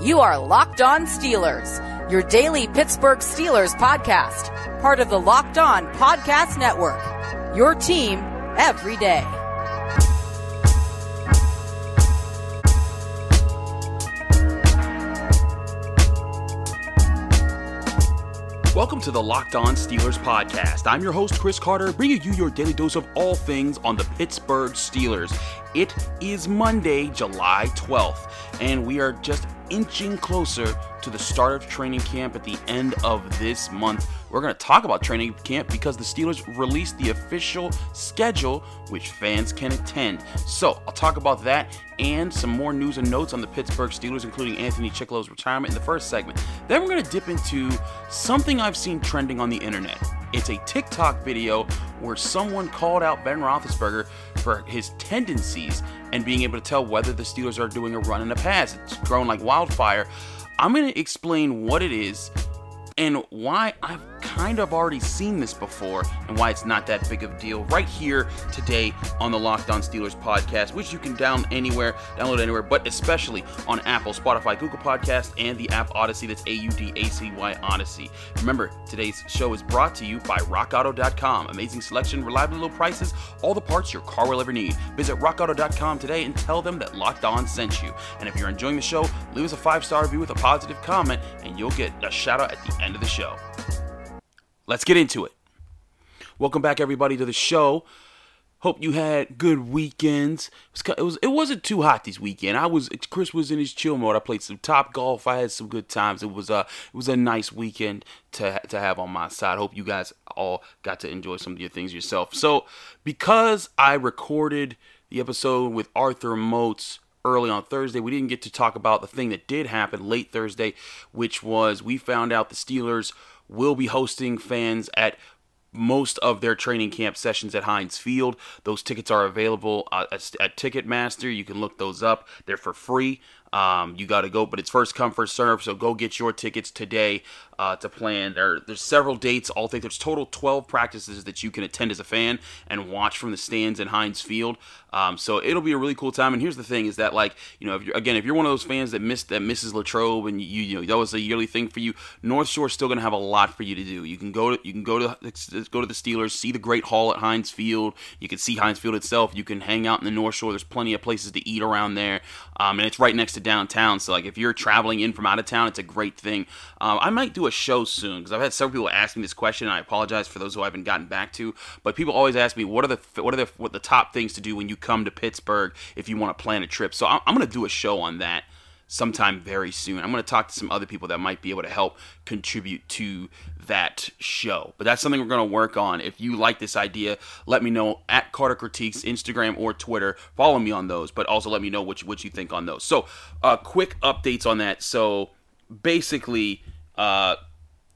You are Locked On Steelers, your daily Pittsburgh Steelers podcast, part of the Locked On Podcast Network. Your team every day. Welcome to the Locked On Steelers podcast. I'm your host, Chris Carter, bringing you your daily dose of all things on the Pittsburgh Steelers. It is Monday, July 12th, and we are just inching closer to the start of training camp at the end of this month. We're going to talk about training camp because the Steelers released the official schedule which fans can attend. So, I'll talk about that and some more news and notes on the Pittsburgh Steelers, including Anthony Chickillo's retirement in the first segment. Then we're going to dip into something I've seen trending on the internet. It's a TikTok video where someone called out Ben Roethlisberger for his tendencies and being able to tell whether the Steelers are doing a run and a pass. It's grown like wildfire. I'm going to explain what it is and why I've kind of already seen this before and why it's not that big of a deal right here today on the Locked On Steelers podcast, which you can down anywhere, download anywhere, but especially on Apple, Spotify, Google Podcast, and the app Audacy. That's A-U-D-A-C-Y Audacy. Remember, today's show is brought to you by RockAuto.com. Amazing selection, reliable low prices, all the parts your car will ever need. Visit RockAuto.com today and tell them that Locked On sent you. And if you're enjoying the show, leave us a five-star review with a positive comment, and you'll get a shout out at the end of the show. Let's get into it. Welcome back, everybody, to the show. Hope you had good weekends. It was it was not too hot this weekend. I was Chris was in his chill mode. I played some top golf. I had some good times. It was a it was a nice weekend to to have on my side. Hope you guys all got to enjoy some of your things yourself. So because I recorded the episode with Arthur Moats early on Thursday. We didn't get to talk about the thing that did happen late Thursday, which was we found out the Steelers will be hosting fans at most of their training camp sessions at Heinz Field. Those tickets are available uh, at, at Ticketmaster. You can look those up. They're for free. Um, you got to go, but it's first come first serve. So go get your tickets today uh, to plan. There, there's several dates. All think there's total 12 practices that you can attend as a fan and watch from the stands in Heinz Field. Um, so it'll be a really cool time. And here's the thing: is that like you know, if you're, again, if you're one of those fans that missed that misses Latrobe and you you know that was a yearly thing for you, North Shore's still going to have a lot for you to do. You can go to you can go to go to the Steelers, see the Great Hall at Heinz Field. You can see Heinz Field itself. You can hang out in the North Shore. There's plenty of places to eat around there, um, and it's right next to downtown. So like if you're traveling in from out of town, it's a great thing. Um, I might do a show soon because I've had several people ask me this question. I apologize for those who I haven't gotten back to, but people always ask me what are the what are the what the top things to do when you come to Pittsburgh if you want to plan a trip. So I'm, I'm going to do a show on that sometime very soon. I'm going to talk to some other people that might be able to help contribute to that show. But that's something we're going to work on. If you like this idea, let me know at Carter Critiques, Instagram or Twitter. Follow me on those, but also let me know what you, what you think on those. So, uh, quick updates on that. So, basically, uh,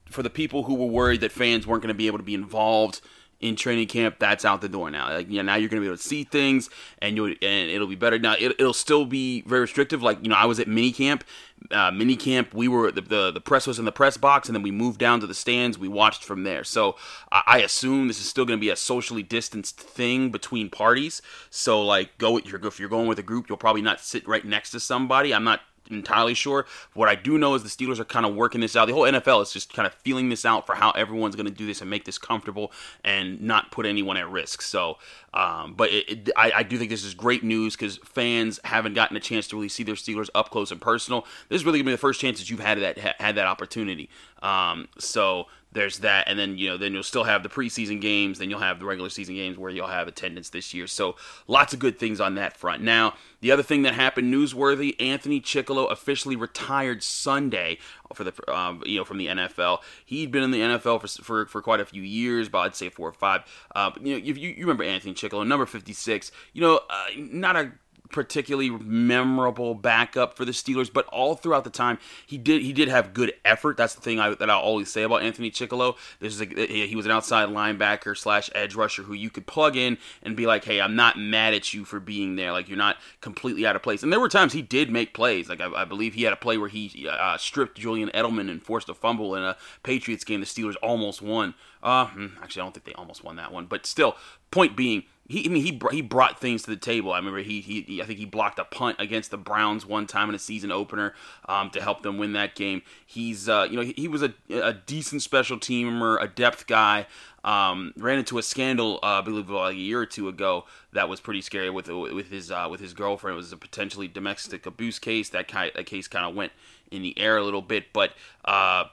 for the people who were worried that fans weren't going to be able to be involved in training camp, that's out the door now. Like, yeah, now you're gonna be able to see things, and you and it'll be better. Now it, will still be very restrictive. Like you know, I was at mini camp. Uh, mini camp, we were the, the, the press was in the press box, and then we moved down to the stands. We watched from there. So I, I assume this is still going to be a socially distanced thing between parties. So like, go if you're if you're going with a group, you'll probably not sit right next to somebody. I'm not entirely sure. What I do know is the Steelers are kind of working this out. The whole NFL is just kind of feeling this out for how everyone's going to do this and make this comfortable and not put anyone at risk. So, um, but it, it, I, I, do think this is great news because fans haven't gotten a chance to really see their Steelers up close and personal. This is really going to be the first chance that you've had that had that opportunity. Um, so there's that, and then you know, then you'll still have the preseason games, then you'll have the regular season games where you'll have attendance this year. So lots of good things on that front. Now, the other thing that happened newsworthy: Anthony Chickillo officially retired Sunday for the um, you know from the NFL. He'd been in the NFL for for, for quite a few years, about I'd say four or five. Uh, you know, you, you remember Anthony Chickillo, number fifty six. You know, uh, not a particularly memorable backup for the Steelers, but all throughout the time he did he did have good effort. That's the thing I, that I always say about Anthony Chickillo. This is a, he was an outside linebacker slash edge rusher who you could plug in and be like, hey, I'm not mad at you for being there. Like you're not completely out of place. And there were times he did make plays. Like I, I believe he had a play where he uh, stripped Julian Edelman and forced a fumble in a Patriots game. The Steelers almost won. Uh, hmm, actually, I don't think they almost won that one, but still, point being he, I mean, he he brought things to the table. I remember he, he I think he blocked a punt against the Browns one time in a season opener um, to help them win that game. He's uh, you know he, he, was a, a decent special teamer, a depth guy. Um, ran into a scandal, uh, I believe, like a year or two ago that was pretty scary with with his uh, with his girlfriend. It was a potentially domestic abuse case. That kind that case kind of went in the air a little bit, but uh,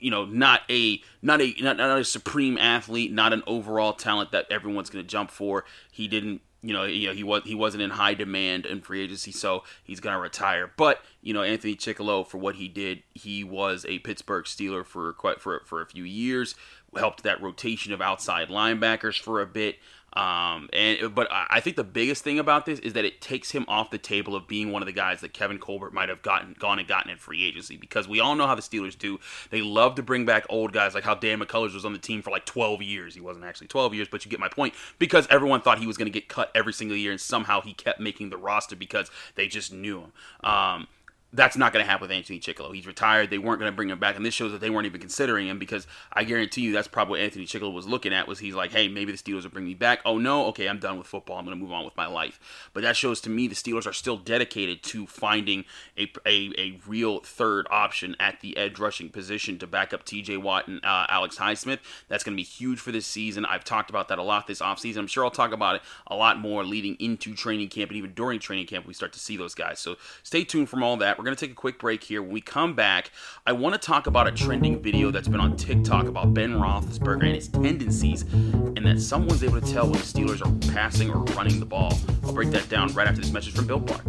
you know, not a not a not, not a supreme athlete, not an overall talent that everyone's going to jump for. He didn't, you know, you know, he was he wasn't in high demand in free agency, so he's going to retire. But you know, Anthony Chickillo for what he did, he was a Pittsburgh Steeler for quite for for a few years. Helped that rotation of outside linebackers for a bit. Um, and but I think the biggest thing about this is that it takes him off the table of being one of the guys that Kevin Colbert might have gotten gone and gotten in free agency because we all know how the Steelers do. They love to bring back old guys like how Dan McCullers was on the team for like 12 years. He wasn't actually 12 years, but you get my point because everyone thought he was going to get cut every single year, and somehow he kept making the roster because they just knew him. Um, that's not going to happen with Anthony Chickillo. He's retired. They weren't going to bring him back, and this shows that they weren't even considering him because I guarantee you that's probably what Anthony Chickillo was looking at. Was he's like, hey, maybe the Steelers will bring me back. Oh no, okay, I'm done with football. I'm going to move on with my life. But that shows to me the Steelers are still dedicated to finding a a, a real third option at the edge rushing position to back up T.J. Watt and uh, Alex Highsmith. That's going to be huge for this season. I've talked about that a lot this offseason. I'm sure I'll talk about it a lot more leading into training camp and even during training camp. We start to see those guys. So stay tuned from all that. We're going to take a quick break here. When we come back, I want to talk about a trending video that's been on TikTok about Ben Roethlisberger and his tendencies, and that someone's able to tell when the Steelers are passing or running the ball. I'll break that down right after this message from Built Bar.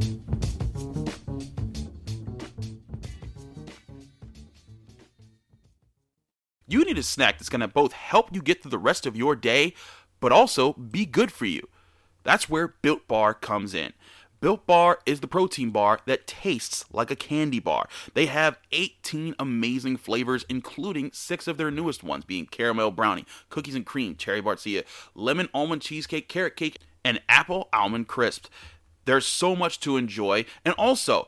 You need a snack that's going to both help you get through the rest of your day, but also be good for you. That's where Built Bar comes in. Built Bar is the protein bar that tastes like a candy bar. They have 18 amazing flavors, including six of their newest ones, being caramel brownie, cookies and cream, cherry barcia, lemon almond cheesecake, carrot cake, and apple almond crisps. There's so much to enjoy, and also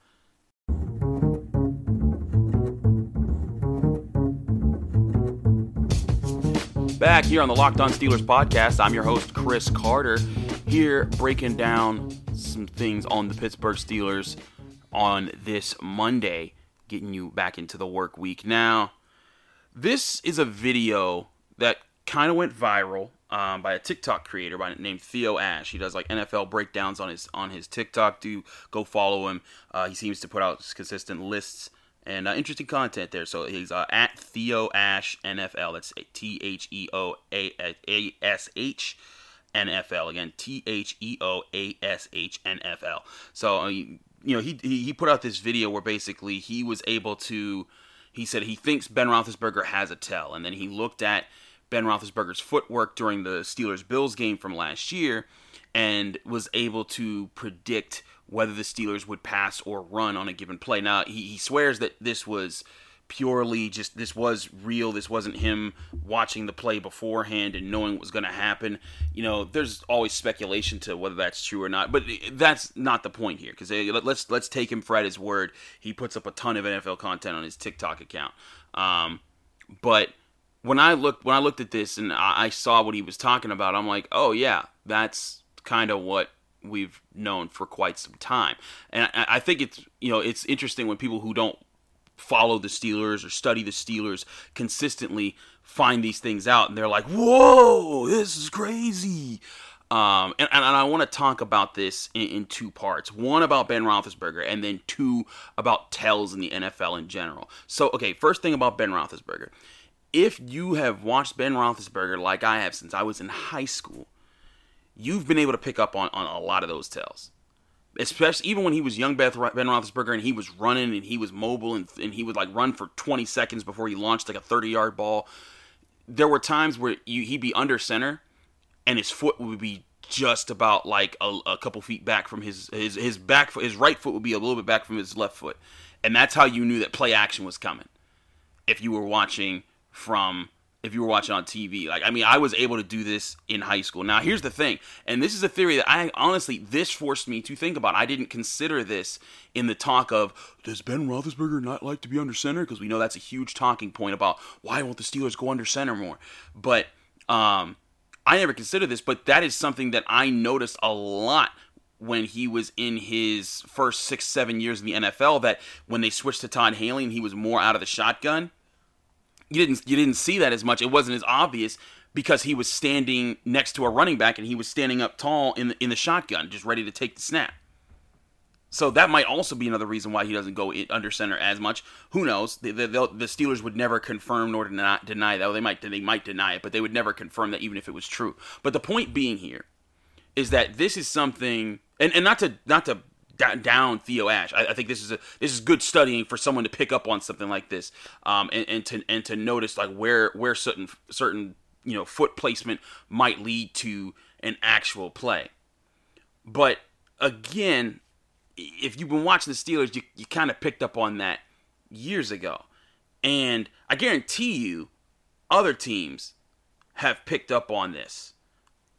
Back here on the Locked On Steelers podcast, I'm your host, Chris Carter, here breaking down some things on the Pittsburgh Steelers on this Monday, getting you back into the work week. Now, this is a video that kind of went viral um, by a TikTok creator by named Theo Ash. He does like NFL breakdowns on his on his TikTok. Do go follow him. Uh, he seems to put out consistent lists and uh, interesting content there. So he's uh, at Theo Ash NFL. That's T H E O A S H NFL again. T H E O A S H NFL. So uh, you know he he put out this video where basically he was able to. He said he thinks Ben Roethlisberger has a tell, and then he looked at Ben Roethlisberger's footwork during the Steelers Bills game from last year, and was able to predict whether the Steelers would pass or run on a given play. Now, he, he swears that this was purely just this was real. This wasn't him watching the play beforehand and knowing what was going to happen. You know, there's always speculation to whether that's true or not, but that's not the point here because let's let's take him for at his word. He puts up a ton of NFL content on his TikTok account. Um, but when I looked when I looked at this and I, I saw what he was talking about, I'm like, oh yeah, that's kind of what we've known for quite some time. And I, I think it's you know it's interesting when people who don't follow the Steelers or study the Steelers consistently find these things out and they're like, whoa, this is crazy. Um, and, and, I want to talk about this in, in, two parts. One about Ben Roethlisberger, and then two about tells in the NFL in general. So, okay, first thing about Ben Roethlisberger. If you have watched Ben Roethlisberger like I have since I was in high school, you've been able to pick up on, on a lot of those tells. Especially even when he was young Beth, Ben Roethlisberger and he was running and he was mobile and, and he would like run for 20 seconds before he launched like a 30 yard ball. There were times where you, he'd be under center and his foot would be just about like a, a couple feet back from his his his back foot. His right foot would be a little bit back from his left foot, and that's how you knew that play action was coming. If you were watching from if you were watching on TV. Like, I mean, I was able to do this in high school. Now, here's the thing, and this is a theory that I honestly, this forced me to think about. I didn't consider this in the talk of, does Ben Roethlisberger not like to be under center? Because we know that's a huge talking point about why won't the Steelers go under center more? But, um, I never considered this, but that is something that I noticed a lot when he was in his first six, seven years in the NFL. That when they switched to Todd Haley and he was more out of the shotgun, you didn't you didn't see that as much. It wasn't as obvious because he was standing next to a running back and he was standing up tall in the, in the shotgun, just ready to take the snap. So that might also be another reason why he doesn't go under center as much. Who knows? The, the, the Steelers would never confirm nor deny, deny that. Well, they might they might deny it, but they would never confirm that even if it was true. But the point being here is that this is something, and, and not to not to down Theo Ash. I, I, think this is a this is good studying for someone to pick up on something like this, um, and, and to and to notice like where where certain certain you know foot placement might lead to an actual play. But again, if you've been watching the Steelers, you, you kind of picked up on that years ago, and I guarantee you, other teams have picked up on this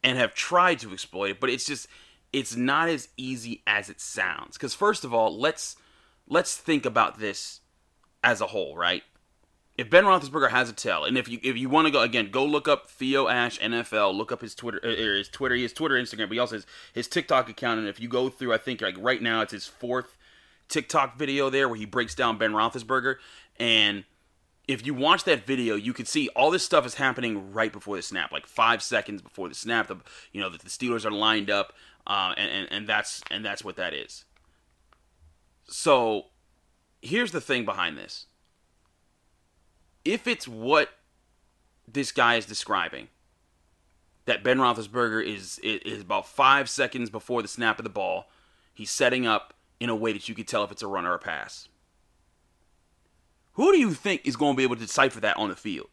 and have tried to exploit it, but it's just it's not as easy as it sounds. Because first of all, let's let's think about this as a whole, right? If Ben Roethlisberger has a tell, and if you if you want to go again, go look up Theo Ash NFL, look up his Twitter, uh, or his Twitter, his Twitter, Instagram, but he also has his TikTok account. And if you go through, I think like right now it's his fourth TikTok video there where he breaks down Ben Roethlisberger, and if you watch that video, you can see all this stuff is happening right before the snap, like five seconds before the snap. The you know that the Steelers are lined up uh, and, and and that's and that's what that is. So, here's the thing behind this. If it's what this guy is describing, that Ben Roethlisberger is is about five seconds before the snap of the ball, he's setting up in a way that you could tell if it's a run or a pass. Who do you think is going to be able to decipher that on the field?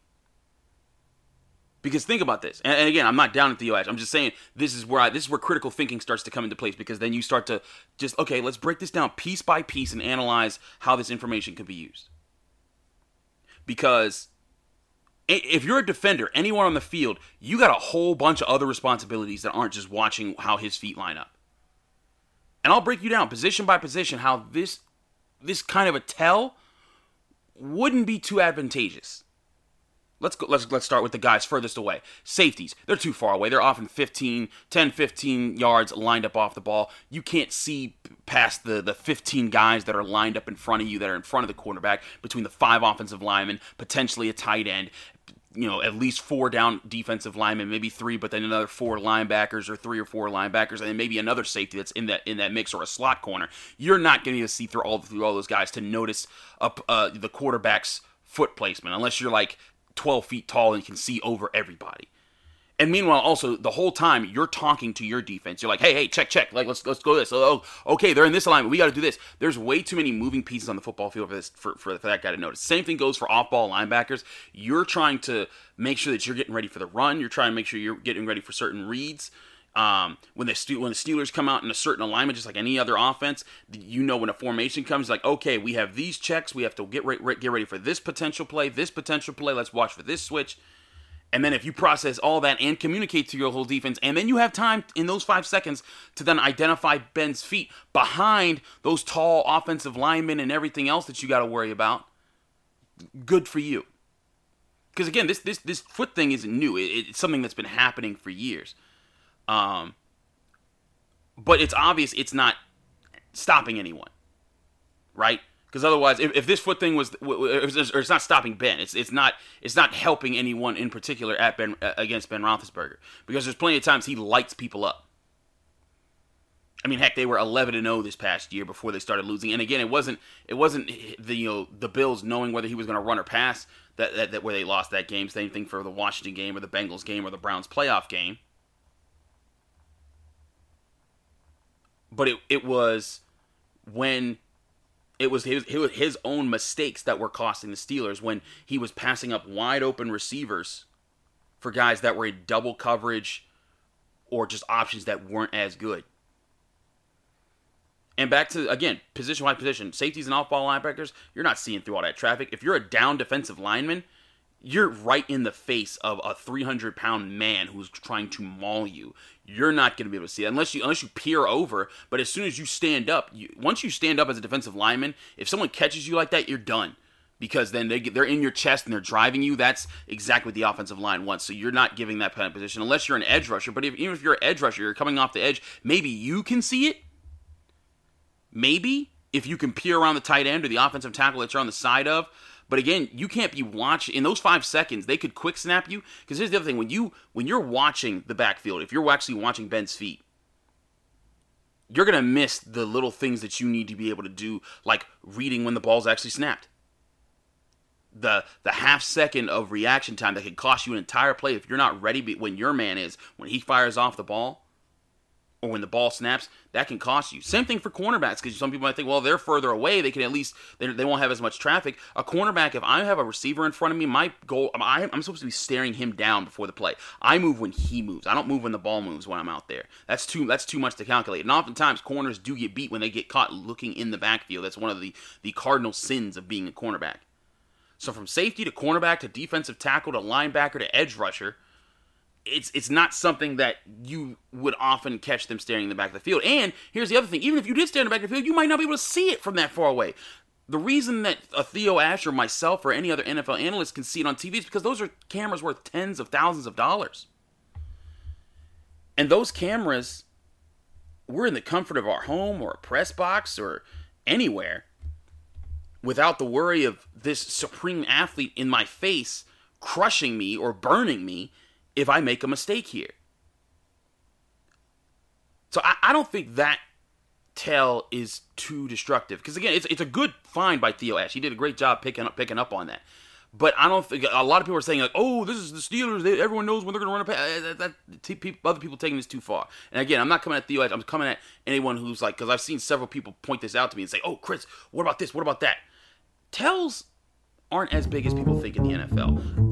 Because think about this, and, again, I'm not down at the OH. I'm just saying this is where I, this is where critical thinking starts to come into place. Because then you start to just okay, let's break this down piece by piece and analyze how this information could be used. Because if you're a defender, anyone on the field, you got a whole bunch of other responsibilities that aren't just watching how his feet line up. And I'll break you down position by position how this this kind of a tell wouldn't be too advantageous. Let's go, let's let's start with the guys furthest away. Safeties, they're too far away. They're often 15, 10, 15 yards lined up off the ball. You can't see past the the 15 guys that are lined up in front of you that are in front of the quarterback between the five offensive linemen, potentially a tight end, you know, at least four down defensive linemen, maybe three, but then another four linebackers or three or four linebackers, and then maybe another safety that's in that in that mix or a slot corner. You're not going to see through all through all those guys to notice up uh, the quarterback's foot placement unless you're like 12 feet tall and can see over everybody. And meanwhile, also the whole time you're talking to your defense. You're like, hey, hey, check, check. Like, let's let's go this. Oh, oh okay, they're in this alignment. We got to do this. There's way too many moving pieces on the football field for this for, for, for that guy to notice. Same thing goes for off-ball linebackers. You're trying to make sure that you're getting ready for the run. You're trying to make sure you're getting ready for certain reads. Um, when the when the Steelers come out in a certain alignment, just like any other offense, you know when a formation comes, like okay, we have these checks, we have to get re- get ready for this potential play, this potential play. Let's watch for this switch, and then if you process all that and communicate to your whole defense, and then you have time in those five seconds to then identify Ben's feet behind those tall offensive linemen and everything else that you got to worry about. Good for you. Because again, this this this foot thing isn't new. It, it's something that's been happening for years. Um, but it's obvious it's not stopping anyone, right? Because otherwise, if, if this foot thing was, or it's not stopping Ben, it's it's not it's not helping anyone in particular at Ben against Ben Roethlisberger. Because there's plenty of times he lights people up. I mean, heck, they were 11 and 0 this past year before they started losing. And again, it wasn't it wasn't the you know the Bills knowing whether he was going to run or pass that, that that where they lost that game. Same thing for the Washington game or the Bengals game or the Browns playoff game. But it it was when it was his his own mistakes that were costing the Steelers when he was passing up wide open receivers for guys that were in double coverage or just options that weren't as good. And back to again, position wide position, safeties and off ball linebackers, you're not seeing through all that traffic. If you're a down defensive lineman, you're right in the face of a 300 pound man who's trying to maul you. You're not going to be able to see it unless you unless you peer over. But as soon as you stand up, you, once you stand up as a defensive lineman, if someone catches you like that, you're done because then they get, they're in your chest and they're driving you. That's exactly what the offensive line wants. So you're not giving that position unless you're an edge rusher. But if, even if you're an edge rusher, you're coming off the edge. Maybe you can see it, Maybe if you can peer around the tight end or the offensive tackle that you're on the side of. But again, you can't be watching in those five seconds. They could quick snap you because here's the other thing: when you when you're watching the backfield, if you're actually watching Ben's feet, you're gonna miss the little things that you need to be able to do, like reading when the ball's actually snapped. The the half second of reaction time that could cost you an entire play if you're not ready when your man is when he fires off the ball or when the ball snaps, that can cost you. Same thing for cornerbacks because some people might think, well, they're further away. They can at least they, won't have as much traffic. A cornerback, if I have a receiver in front of me, my goal I, I'm supposed to be staring him down before the play. I move when he moves. I don't move when the ball moves when I'm out there. That's too that's too much to calculate. And oftentimes corners do get beat when they get caught looking in the backfield. That's one of the the cardinal sins of being a cornerback. So from safety to cornerback to defensive tackle to linebacker to edge rusher it's it's not something that you would often catch them staring in the back of the field. And here's the other thing: even if you did stand in the back of the field, you might not be able to see it from that far away. The reason that a Theo Ash or myself or any other NFL analyst can see it on TV is because those are cameras worth tens of thousands of dollars. And those cameras, we're in the comfort of our home or a press box or anywhere without the worry of this supreme athlete in my face crushing me or burning me if I make a mistake here. So I, I don't think that tell is too destructive because again, it's it's a good find by Theo Ash. He did a great job picking up picking up on that. But I don't think a lot of people are saying like, "Oh, this is the Steelers. They, everyone knows when they're going to run a pass." Uh, that, other people taking this too far. And again, I'm not coming at Theo Ash. I'm coming at anyone who's like, because I've seen several people point this out to me and say, "Oh, Chris, what about this? What about that?" Tells aren't as big as people think in the NFL.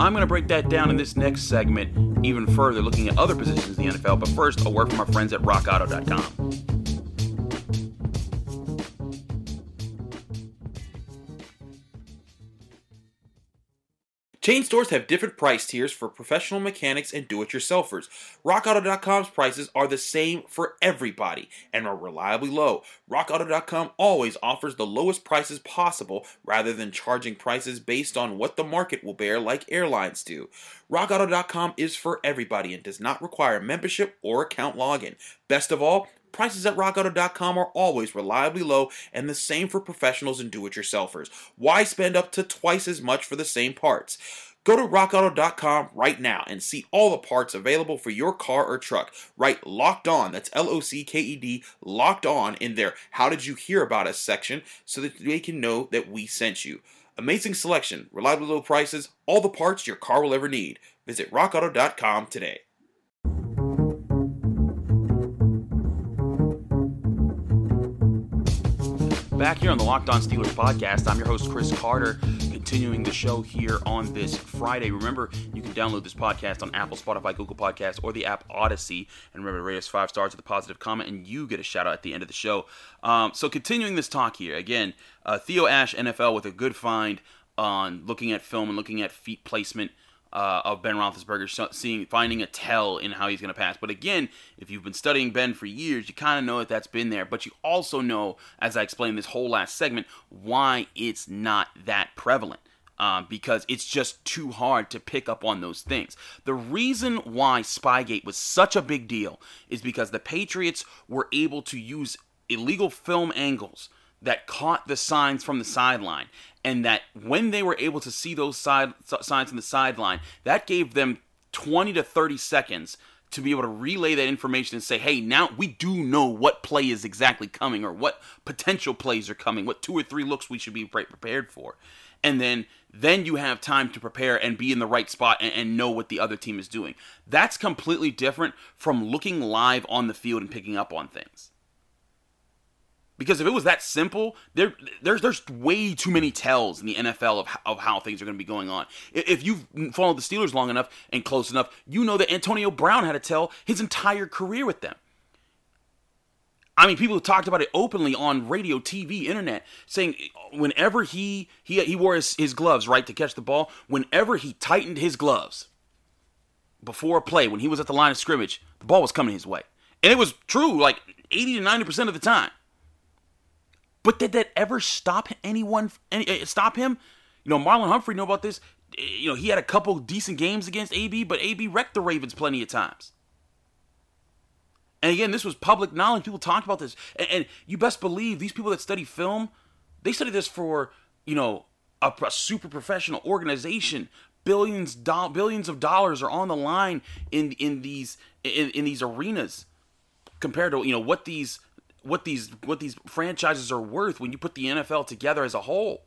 I'm going to break that down in this next segment even further, looking at other positions in the NFL. But first, a word from our friends at rockauto.com. Chain stores have different price tiers for professional mechanics and do it yourselfers. RockAuto.com's prices are the same for everybody and are reliably low. RockAuto.com always offers the lowest prices possible rather than charging prices based on what the market will bear, like airlines do. RockAuto.com is for everybody and does not require membership or account login. Best of all, Prices at rockauto.com are always reliably low and the same for professionals and do it yourselfers. Why spend up to twice as much for the same parts? Go to rockauto.com right now and see all the parts available for your car or truck. Write locked on, that's L O C K E D, locked on in their How Did You Hear About Us section so that they can know that we sent you. Amazing selection, reliably low prices, all the parts your car will ever need. Visit rockauto.com today. Back here on the Locked On Steelers podcast, I'm your host, Chris Carter, continuing the show here on this Friday. Remember, you can download this podcast on Apple, Spotify, Google Podcasts, or the app Audacy. And remember to rate us five stars with a positive comment, and you get a shout out at the end of the show. Um, so, continuing this talk here, again, uh, Theo Ash, NFL, with a good find on looking at film and looking at feet placement uh, of Ben Roethlisberger, seeing finding a tell in how he's going to pass. But again, if you've been studying Ben for years, you kind of know that that's been there. But you also know, as I explained this whole last segment, why it's not that prevalent. Um, because it's just too hard to pick up on those things. The reason why Spygate was such a big deal is because the Patriots were able to use illegal film angles that caught the signs from the sideline and that when they were able to see those side signs from the sideline that gave them 20 to 30 seconds to be able to relay that information and say hey now we do know what play is exactly coming or what potential plays are coming what two or three looks we should be prepared for. And then then you have time to prepare and be in the right spot and, and, know what the other team is doing. That's completely different from looking live on the field and picking up on things Because if it was that simple, there there's there's way too many tells in the NFL of, of how things are going to be going on. If you've followed the Steelers long enough and close enough, you know that Antonio Brown had to tell his entire career with them. I mean, people have talked about it openly on radio, TV, internet, saying whenever he he he wore his, his gloves right to catch the ball, whenever he tightened his gloves before a play, when he was at the line of scrimmage, the ball was coming his way, and it was true like eighty to ninety percent of the time. But did that ever stop anyone? Any, eh, stop him? You know, Marlon Humphrey know about this. Eh, you know, he had a couple decent games against AB, but AB wrecked the Ravens plenty of times. And again, this was public knowledge. People talked about this. And, and, you best believe these people that study film, they study this for, you know, a, a super professional organization. Billions, do, billions of dollars are on the line in in these in, in these arenas compared to you know what these what these what these franchises are worth when you put the NFL together as a whole.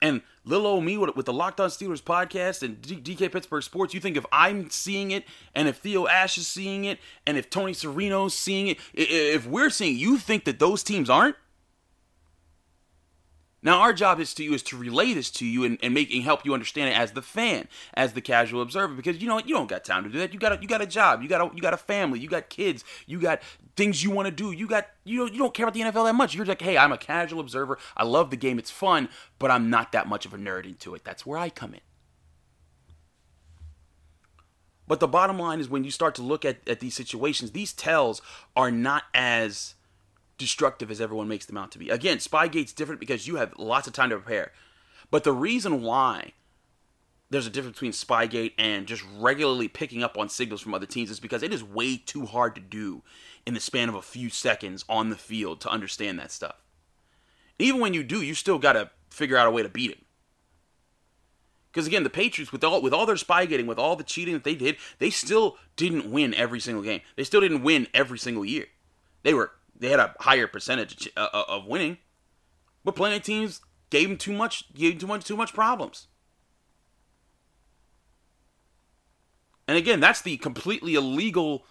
And little old me with, with the Locked On Steelers podcast and DK Pittsburgh Sports, you think if I'm seeing it and if Theo Ash is seeing it and if Tony Serino's seeing it, if we're seeing it, you think that those teams aren't? Now our job is to you is to relay this to you and, and make and help you understand it as the fan, as the casual observer, because you know you don't got time to do that. You got a, you got a job, you got a, you got a family, you got kids, you got things you want to do. You got you know you don't care about the NFL that much. You're like, hey, I'm a casual observer. I love the game, it's fun, but I'm not that much of a nerd into it. That's where I come in. But the bottom line is when you start to look at, at these situations, these tells are not as destructive as everyone makes them out to be. Again, Spygate's different because you have lots of time to prepare. But the reason why there's a difference between Spygate and just regularly picking up on signals from other teams is because it is way too hard to do in the span of a few seconds on the field to understand that stuff. Even when you do, you still got to figure out a way to beat it. Because again, the Patriots with all with all their spygating, with all the cheating that they did, they still didn't win every single game. They still didn't win every single year. They were they had a higher percentage uh, uh, of winning, but plenty of teams gave them too much, gave too much, too much problems. And again, that's the completely illegal,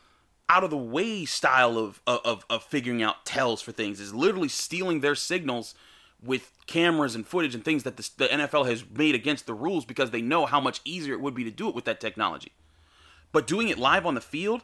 out of the way style of, of of figuring out tells for things. Is literally stealing their signals with cameras and footage and things that the, the NFL has made against the rules because they know how much easier it would be to do it with that technology. But doing it live on the field,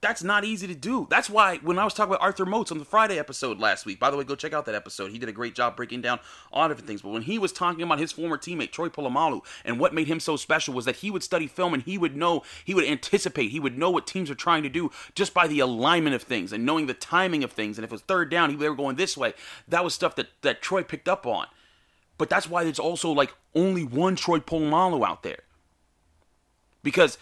that's not easy to do. That's why when I was talking about Arthur Moats on the Friday episode last week, by the way, go check out that episode. He did a great job breaking down all different things. But when he was talking about his former teammate Troy Polamalu and what made him so special was that he would study film and he would know, he would anticipate, he would know what teams are trying to do just by the alignment of things and knowing the timing of things. And if it was third down, he they were going this way. That was stuff that that Troy picked up on. But that's why there's also like only one Troy Polamalu out there because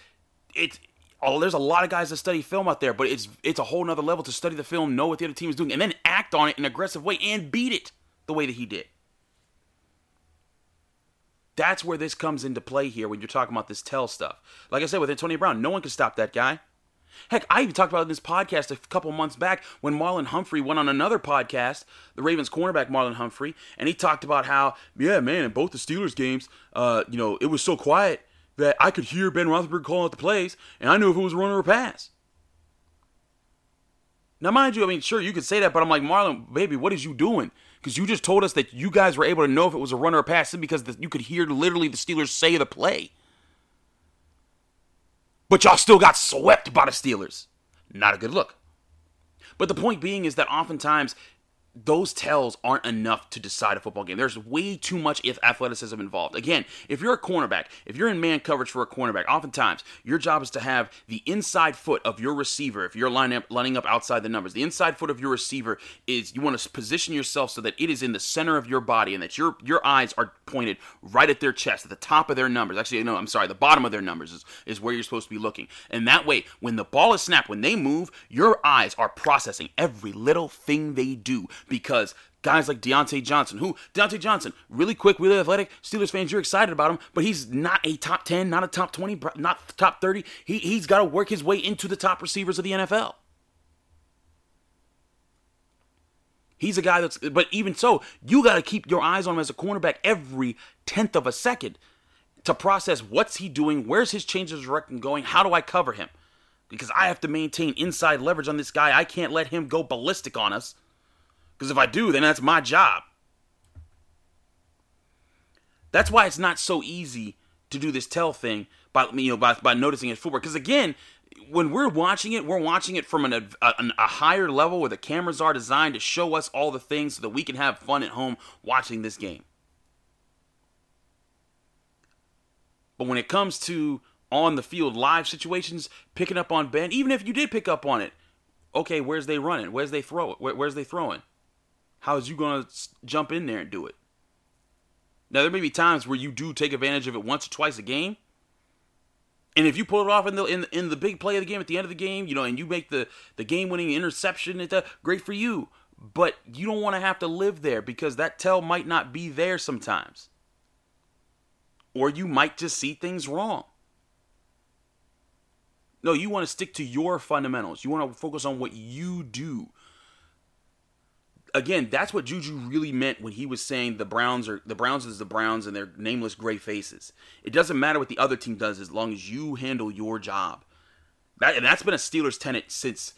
it's oh, there's a lot of guys that study film out there, but it's it's a whole nother level to study the film, know what the other team is doing, and then act on it in an aggressive way and beat it the way that he did. That's where this comes into play here when you're talking about this tell stuff. Like I said with Antonio Brown, no one can stop that guy. Heck, I even talked about in this podcast a couple months back when Marlon Humphrey went on another podcast, the Ravens cornerback Marlon Humphrey, and he talked about how, yeah, man, in both the Steelers games, uh, you know, it was so quiet that I could hear Ben Roethlisberger calling out the plays, and I knew if it was a run or a pass. Now, mind you, I mean, sure, you could say that, but I'm like, Marlon, baby, what is you doing? Because you just told us that you guys were able to know if it was a run or a pass because the, you could hear literally the Steelers say the play. But y'all still got swept by the Steelers. Not a good look. But the point being is that oftentimes those tells aren't enough to decide a football game. There's way too much if athleticism involved. Again, if you're a cornerback, if you're in man coverage for a cornerback, oftentimes your job is to have the inside foot of your receiver. If you're lining up, lining up outside the numbers, the inside foot of your receiver is you want to position yourself so that it is in the center of your body and that your your eyes are pointed right at their chest, at the top of their numbers. Actually, no, I'm sorry, the bottom of their numbers is, is where you're supposed to be looking. And that way, when the ball is snapped, when they move, your eyes are processing every little thing they do because guys like Diontae Johnson, who Diontae Johnson, really quick, really athletic. Steelers fans, you're excited about him, but he's not a top 10, not a top 20, not top 30. He, he's got to work his way into the top receivers of the NFL. He's a guy that's, but even so, you got to keep your eyes on him as a cornerback every tenth of a second to process what's he doing, where's his changes of direction going, how do I cover him? because I have to maintain inside leverage on this guy. I can't let him go ballistic on us. Because if I do, then that's my job. That's why it's not so easy to do this tell thing by you know by, by noticing his footwork. Because again, when we're watching it, we're watching it from an, a, a, higher level where the cameras are designed to show us all the things so that we can have fun at home watching this game. But when it comes to on the field live situations, picking up on Ben, even if you did pick up on it, okay, where's they running? Where's they throw it? Where, where's they throwing? How is you gonna jump in there and do it? Now there may be times where you do take advantage of it once or twice a game, and if you pull it off in the in, in the big play of the game at the end of the game, you know, and you make the the game winning interception, it's great for you. But you don't want to have to live there because that tell might not be there sometimes, or you might just see things wrong. No, you want to stick to your fundamentals. You want to focus on what you do. Again, that's what Juju really meant when he was saying the Browns are the Browns is the Browns and their nameless gray faces. It doesn't matter what the other team does as long as you handle your job. That and that's been a Steelers tenet since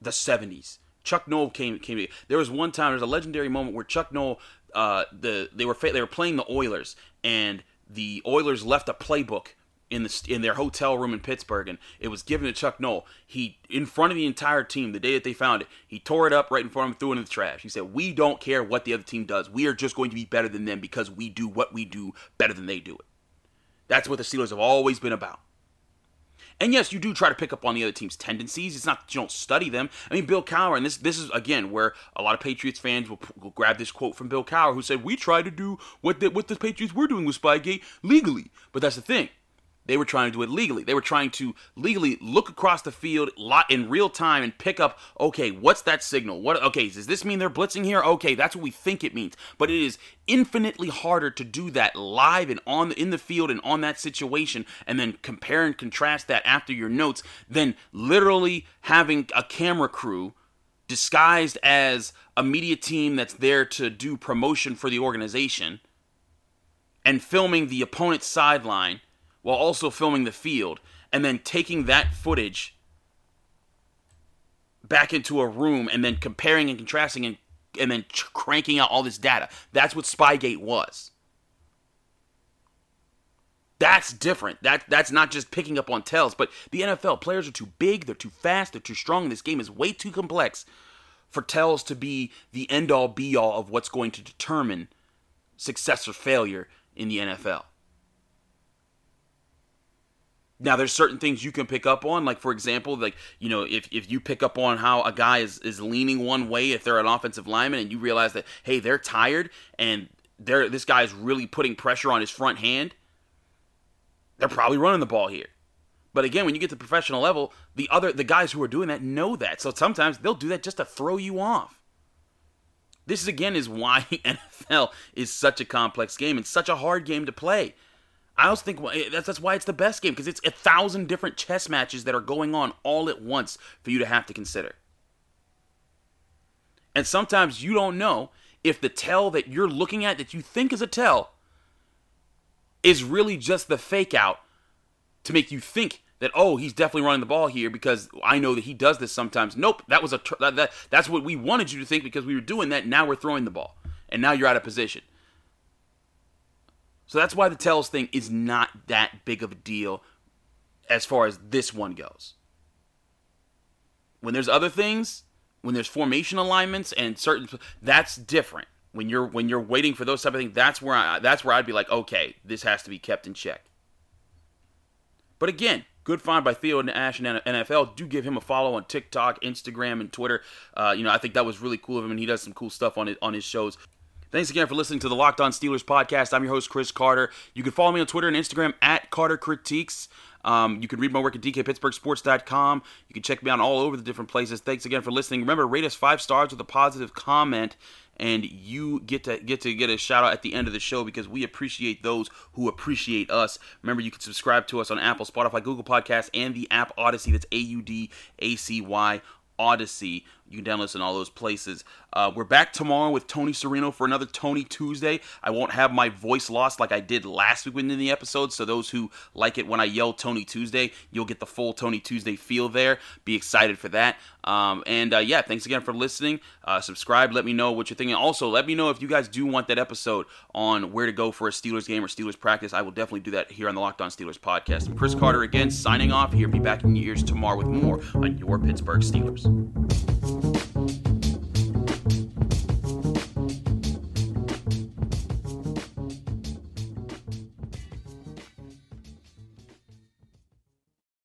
the 70s. Chuck Noll came came. There was one time. There's a legendary moment where Chuck Noll, uh, the they were they were playing the Oilers, and the Oilers left a playbook in the in their hotel room in Pittsburgh, and it was given to Chuck Noll. He, in front of the entire team, the day that they found it, he tore it up right in front of them, threw it in the trash. He said, "We don't care what the other team does. We are just going to be better than them because we do what we do better than they do it." That's what the Steelers have always been about. And yes, you do try to pick up on the other team's tendencies. It's not that you don't study them. I mean, Bill Cowher, and this this is again where a lot of Patriots fans will, will grab this quote from Bill Cowher, who said, "We try to do what the, what the Patriots were doing with Spygate legally." But that's the thing they were trying to do it legally. They were trying to legally look across the field in real time and pick up, okay, what's that signal? What okay, does this mean they're blitzing here? Okay, that's what we think it means. But it is infinitely harder to do that live and on in the field and on that situation and then compare and contrast that after your notes than literally having a camera crew disguised as a media team that's there to do promotion for the organization and filming the opponent's sideline while also filming the field and then taking that footage back into a room and then comparing and contrasting and and then cranking out all this data. That's what Spygate was. That's different. That that's not just picking up on tells, but the NFL players are too big, they're too fast, they're too strong. This game is way too complex for tells to be the end all be all of what's going to determine success or failure in the NFL. Now there's certain things you can pick up on, like for example, like you know, if, if you pick up on how a guy is, is leaning one way if they're an offensive lineman and you realize that hey, they're tired and they're this guy's really putting pressure on his front hand, they're probably running the ball here. But again, when you get to professional level, the other the guys who are doing that know that. So sometimes they'll do that just to throw you off. This is again is why NFL is such a complex game and such a hard game to play I also think eh, that's that's why it's the best game because it's a thousand different chess matches that are going on all at once for you to have to consider. And sometimes you don't know if the tell that you're looking at that you think is a tell is really just the fake out to make you think that oh he's definitely running the ball here because I know that he does this sometimes. Nope, that was a that, that that's what we wanted you to think because we were doing that. Now we're throwing the ball and now you're out of position. So that's why the tells thing is not that big of a deal as far as this one goes. When there's other things, when there's formation alignments and certain that's different. When you're when you're waiting for those type of things, that's where I that's where I'd be like, okay, this has to be kept in check. But again, good find by Theo and Ash and NFL. Do give him a follow on TikTok, Instagram, and Twitter. Uh, you know, I think that was really cool of him, and he does some cool stuff on it on his shows. Thanks again for listening to the Locked On Steelers podcast. I'm your host, Chris Carter. You can follow me on Twitter and Instagram at Carter Critiques. Um, you can read my work at dkpittsburghsports.com. You can check me out all over the different places. Thanks again for listening. Remember, rate us five stars with a positive comment, and you get to get to get a shout out at the end of the show because we appreciate those who appreciate us. Remember, you can subscribe to us on Apple, Spotify, Google Podcasts, and the app Audacy. That's A U D A C Y Audacy. You can download us in all those places. Uh, we're back tomorrow with Tony Serino for another Tony Tuesday. I won't have my voice lost like I did last week in the episode. So those who like it when I yell Tony Tuesday, you'll get the full Tony Tuesday feel there. Be excited for that. Um, and uh, yeah, thanks again for listening. Uh, subscribe. Let me know what you're thinking. Also, let me know if you guys do want that episode on where to go for a Steelers game or Steelers practice. I will definitely do that here on the Locked On Steelers podcast. I'm Chris Carter again, signing off. Here, be back in your ears tomorrow with more on your Pittsburgh Steelers.